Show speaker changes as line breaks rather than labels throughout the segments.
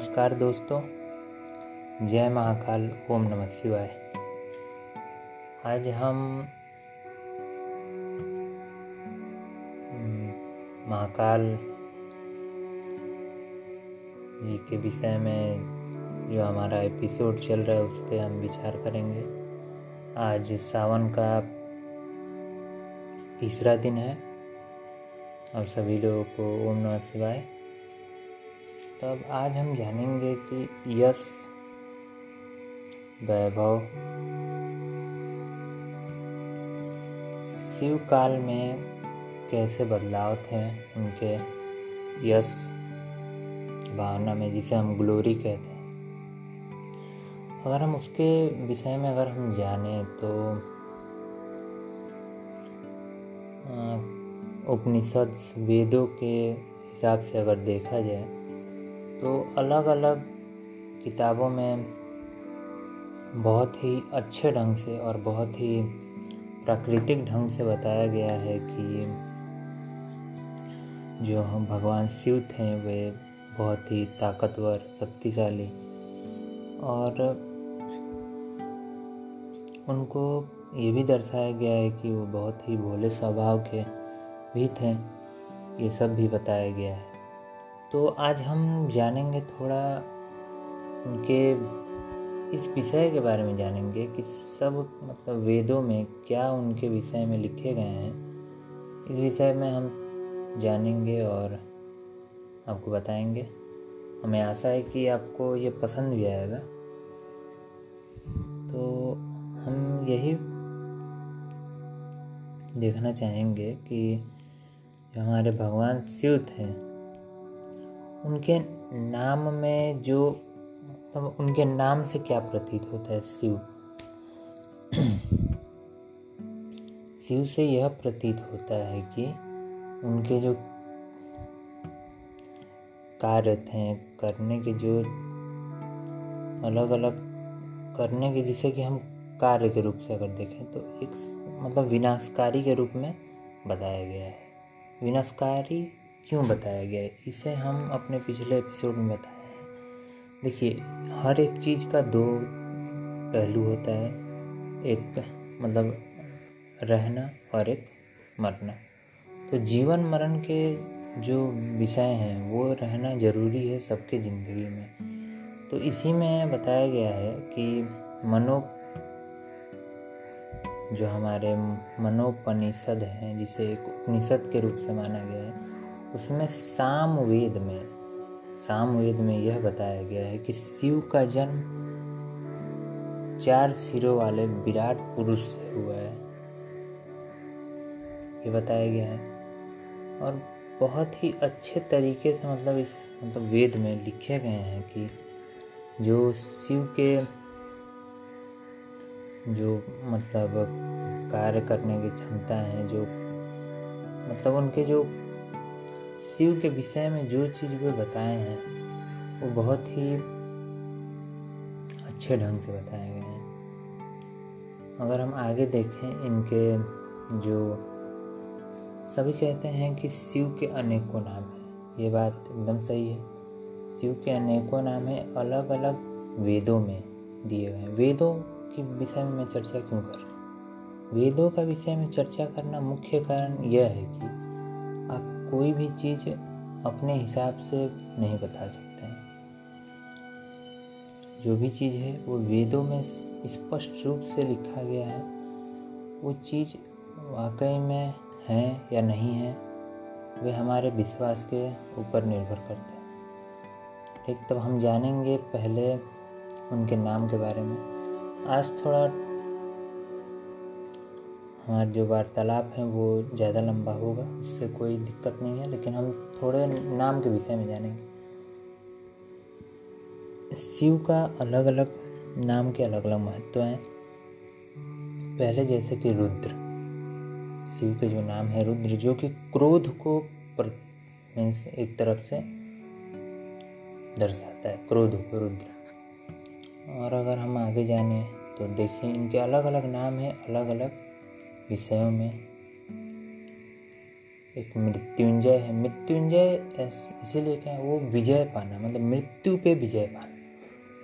नमस्कार दोस्तों। जय महाकाल, ओम नमः शिवाय। आज हम महाकाल जी के विषय में जो हमारा एपिसोड चल रहा है, उस पर हम विचार करेंगे। आज सावन का तीसरा दिन है। और सभी लोगों को ओम नमः शिवाय। तब आज हम जानेंगे कि यश वैभव शिव काल में कैसे बदलाव थे उनके? यश भावना में जिसे हम ग्लोरी कहते हैं। अगर हम उसके विषय में अगर हम जाने तो उपनिषद वेदों के हिसाब से अगर देखा जाए तो अलग अलग किताबों में बहुत ही अच्छे ढंग से और बहुत ही प्राकृतिक ढंग से बताया गया है कि जो हम भगवान शिव थे, वे बहुत ही ताकतवर, शक्तिशाली और उनको ये भी दर्शाया गया है कि वो बहुत ही भोले स्वभाव के भी थे, ये सब भी बताया गया है। तो आज हम जानेंगे थोड़ा उनके इस विषय के बारे में जानेंगे कि सब मतलब वेदों में क्या उनके विषय में लिखे गए हैं। इस विषय में हम जानेंगे और आपको बताएँगे। हमें आशा है कि आपको ये पसंद भी आएगा। तो हम यही देखना चाहेंगे कि हमारे भगवान शिव थे उनके नाम में जो मतलब उनके नाम से क्या प्रतीत होता है? शिव। शिव से यह प्रतीत होता है कि उनके जो कार्य थे, करने के जो अलग अलग करने के जिसे कि हम कार्य के रूप से अगर देखें तो एक मतलब विनाशकारी के रूप में बताया गया है। विनाशकारी क्यों बताया गया है? इसे हम अपने पिछले एपिसोड में बताए हैं। देखिए, हर एक चीज़ का दो पहलू होता है। एक मतलब रहना और एक मरना। तो जीवन मरण के जो विषय हैं, वो रहना ज़रूरी है सबके ज़िंदगी में। तो इसी में बताया गया है कि मनो, जो हमारे मनोपनिषद हैं, जिसे एक उपनिषद के रूप से माना गया है उसमें साम वेद में साम वेद में यह बताया गया है कि शिव का जन्म चार सिरों वाले विराट पुरुष से हुआ है। ये बताया गया है। और बहुत ही अच्छे तरीके से मतलब इस मतलब वेद में लिखे गए हैं कि जो शिव के जो मतलब कार्य करने की क्षमता है, जो मतलब उनके जो शिव के विषय में जो चीज़ वे बताए हैं, वो बहुत ही अच्छे ढंग से बताए गए हैं। अगर हम आगे देखें इनके जो, सभी कहते हैं कि शिव के अनेकों नाम हैं। ये बात एकदम सही है। शिव के अनेकों नाम हैं अलग अलग वेदों में दिए गए हैं। वेदों के विषय में मैं चर्चा क्यों कर रहा हूँ? वेदों का विषय में चर्चा करना मुख्य कारण यह है कि आप कोई भी चीज़ अपने हिसाब से नहीं बता सकते हैं। जो भी चीज़ है, वो वेदों में स्पष्ट रूप से लिखा गया है। वो चीज़ वाकई में है या नहीं है, वे हमारे विश्वास के ऊपर निर्भर करते हैं। ठीक तब हम जानेंगे पहले उनके नाम के बारे में। आज थोड़ा हमारा जो वार्तालाप है वो ज़्यादा लंबा होगा उससे कोई दिक्कत नहीं है, लेकिन हम थोड़े नाम के विषय में जानेंगे। शिव का अलग अलग नाम के अलग अलग महत्व हैं। पहले जैसे कि रुद्र। शिव के जो नाम है रुद्र, जो कि क्रोध को मीन्स एक तरफ़ से दर्शाता है, क्रोध को रुद्र। और अगर हम आगे जाने तो देखिए इनके अलग अलग नाम हैं अलग अलग विषयों में एक मृत्युंजय है। मृत्युंजय इसीलिए क्या है, वो विजय पाना मतलब मृत्यु पे विजय पाना।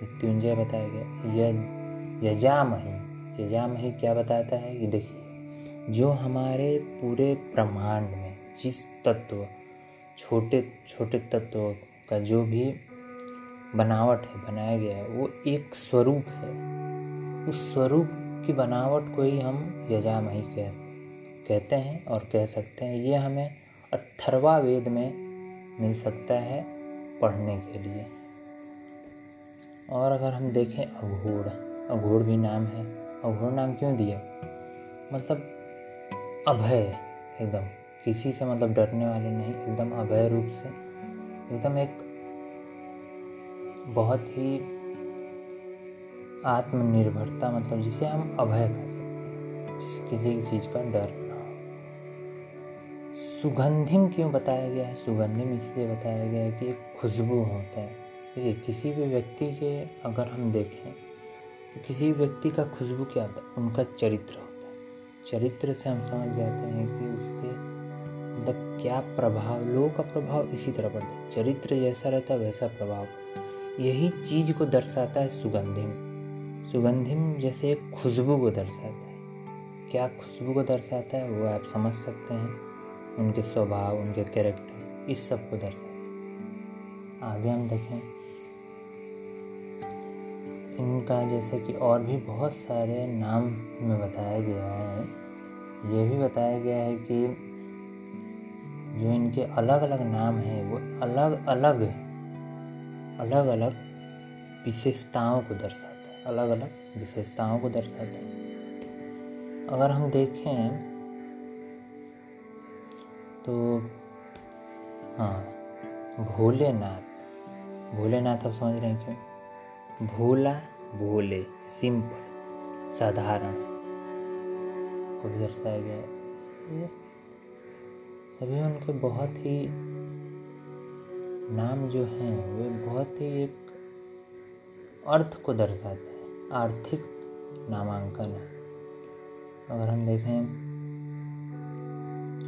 मृत्युंजय बताया गया यजामही यजामही क्या बताता है कि देखिए, जो हमारे पूरे ब्रह्मांड में जिस तत्व, छोटे छोटे तत्व का जो भी बनावट है, बनाया गया है, वो एक स्वरूप है। उस स्वरूप की बनावट को ही हम यजामही कह, कहते हैं और कह सकते हैं। ये हमें अथर्वा वेद में मिल सकता है पढ़ने के लिए। और अगर हम देखें अघोड़ अघोड़ भी नाम है। अघोड़ नाम क्यों दिया? मतलब अभय, एकदम। किसी से मतलब डरने वाले नहीं, एकदम अभय रूप से। एकदम एक बहुत ही आत्मनिर्भरता मतलब जिसे हम अभय कर सकते हैं। किसी चीज़ का डर ना हो। सुगंधिम क्यों बताया गया है? सुगंधिम इसलिए बताया गया है कि एक खुशबू होता है। देखिए, किसी भी व्यक्ति के अगर हम देखें तो किसी व्यक्ति का खुशबू क्या होता है? उनका चरित्र होता है। चरित्र से हम समझ जाते हैं कि उसके मतलब क्या प्रभाव, लोगों का प्रभाव इसी तरह पड़ता है। चरित्र जैसा रहता है, वैसा प्रभाव। यही चीज़ को दर्शाता है सुगंधिम। सुगंधिम जैसे एक खुशबू को दर्शाता है। क्या खुशबू को दर्शाता है वो आप समझ सकते हैं। उनके स्वभाव, उनके कैरेक्टर इस सबको दर्शाता है। आगे हम देखें। इनका जैसे कि और भी बहुत सारे नाम में बताया गया है। ये भी बताया गया है कि जो इनके अलग अलग नाम हैं, वो अलग अलग अलग अलग विशेषताओं को दर्शाते हैं। अलग अलग विशेषताओं को दर्शाते हैं। अगर हम देखें तो हाँ भोलेनाथ। भोलेनाथ आप समझ रहे हैं क्यों? भोला भोले सिंपल, साधारण। को भी दर्शाया गया है। सभी उनके बहुत ही नाम जो हैं, वे बहुत ही एक अर्थ को दर्शाते हैं। आर्थिक नामांकन है। अगर हम देखें,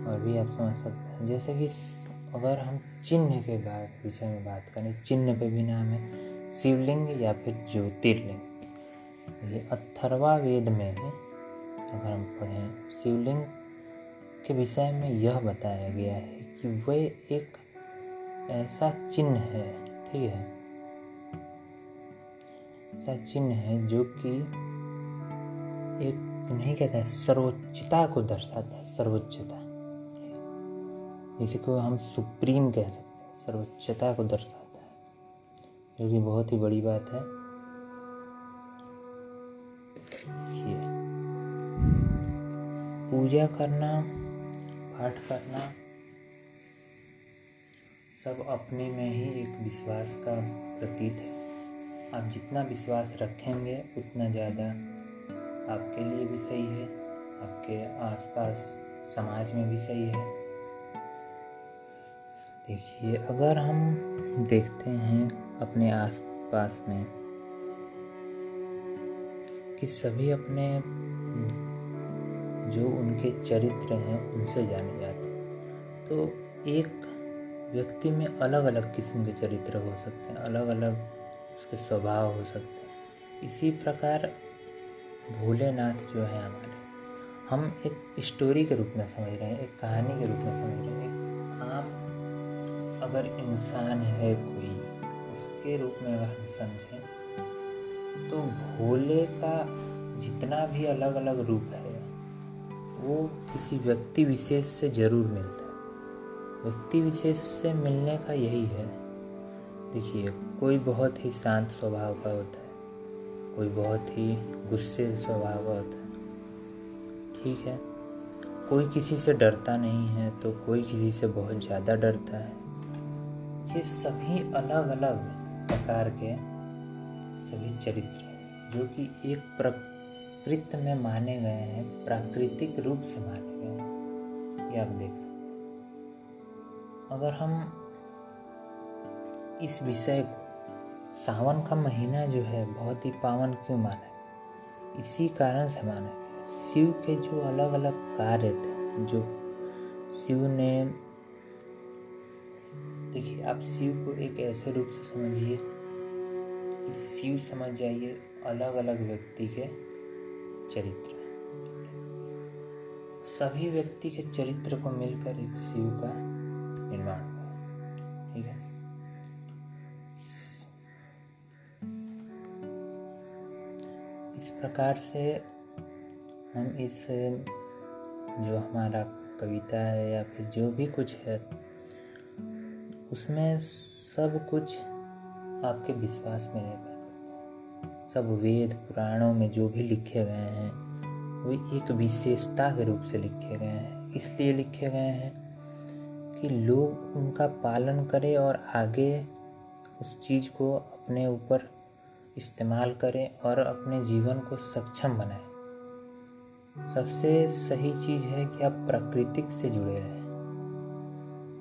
और भी आप समझ सकते हैं, जैसे कि अगर हम चिन्ह के बाद विषय में बात करें, चिन्ह पे भी नाम है, शिवलिंग या फिर ज्योतिर्लिंग। ये अथर्वा वेद में अगर हम पढ़ें, शिवलिंग के विषय में यह बताया गया है कि वह एक ऐसा चिन्ह है, ठीक है? ऐसा चिन्ह है जो कि एक नहीं कहता है, सर्वोच्चता को दर्शाता है, सर्वोच्चता। इसी को हम सुप्रीम कह सकते हैं, सर्वोच्चता को दर्शाता है। जो कि बहुत ही बड़ी बात है। पूजा करना, पाठ करना, सब अपने में ही एक विश्वास का प्रतीत है। आप जितना विश्वास रखेंगे, उतना ज़्यादा आपके लिए भी सही है। आपके आसपास समाज में भी सही है। देखिए, अगर हम देखते हैं अपने आसपास में कि सभी अपने जो उनके चरित्र हैं, उनसे जाने जाते हैं तो एक व्यक्ति में अलग अलग किस्म के चरित्र हो सकते हैं अलग अलग उसके स्वभाव हो सकते हैं। इसी प्रकार भोलेनाथ जो है हमारे, हम एक स्टोरी के रूप में समझ रहे हैं, एक कहानी के रूप में समझ रहे हैं। आम अगर इंसान है कोई, उसके रूप में अगर हम समझें तो भोले का जितना भी अलग अलग रूप है, वो किसी व्यक्ति विशेष से ज़रूर मिलता है। व्यक्ति विशेष से मिलने का यही है। देखिए कोई बहुत ही शांत स्वभाव का होता है, कोई बहुत ही गुस्से स्वभाव का होता है। ठीक है? कोई किसी से डरता नहीं है तो कोई किसी से बहुत ज़्यादा डरता है। ये सभी अलग अलग प्रकार के सभी चरित्र हैं, जो कि एक प्रकृत में माने गए हैं, प्राकृतिक रूप से माने गए हैं। ये आप देख सकते हैं। अगर हम इस विषय को सावन का महीना जो है बहुत ही पावन क्यों माना है? इसी कारण से माना गया शिव के जो अलग अलग कार्य थे, जो शिव ने, देखिए, आप शिव को एक ऐसे रूप से समझिए कि शिव समझ जाइए अलग अलग व्यक्ति के चरित्र। सभी व्यक्ति के चरित्र को मिलकर एक शिव का प्रकार से हम इस, जो हमारा कविता है या फिर जो भी कुछ है, उसमें सब कुछ आपके विश्वास में निर्भर सब वेद पुराणों में जो भी लिखे गए हैं, वो एक विशेषता के रूप से लिखे गए हैं। इसलिए लिखे गए हैं कि लोग उनका पालन करें और आगे उस चीज़ को अपने ऊपर इस्तेमाल करें और अपने जीवन को सक्षम बनाएँ। सबसे सही चीज़ है कि आप प्राकृतिक से जुड़े रहें।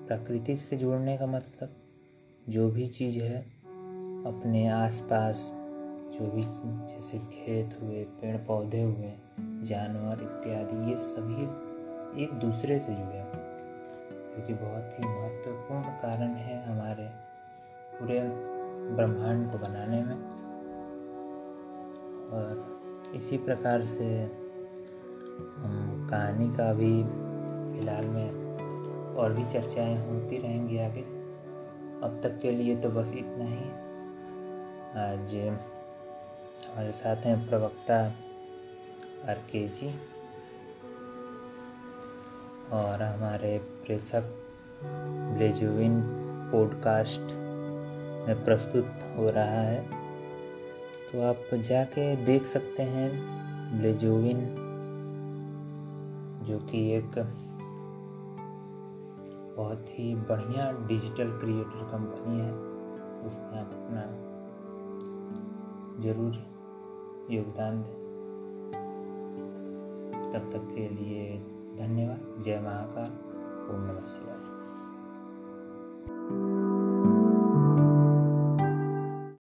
प्रकृति से जुड़ने का मतलब जो भी चीज़ है, अपने आसपास, जो भी जैसे खेत हुए पेड़ पौधे हुए, जानवर इत्यादि, ये सभी एक दूसरे से जुड़े हुए क्योंकि बहुत ही महत्वपूर्ण कारण है हमारे पूरे ब्रह्मांड को बनाने में। और इसी प्रकार से कहानी का भी फ़िलहाल में और भी चर्चाएँ होती रहेंगी आगे। अब तक के लिए तो बस इतना ही। आज हमारे साथ हैं प्रवक्ता आर के जी और हमारे प्रेषक ब्लेजुविन पॉडकास्ट में प्रस्तुत हो रहा है। तो आप जाके देख सकते हैं ब्लेजोविन, जो कि एक बहुत ही बढ़िया डिजिटल क्रिएटर कंपनी है। उसमें आप अपना ज़रूर योगदान दें। तब तक के लिए धन्यवाद। जय महाकाल। ओम नमः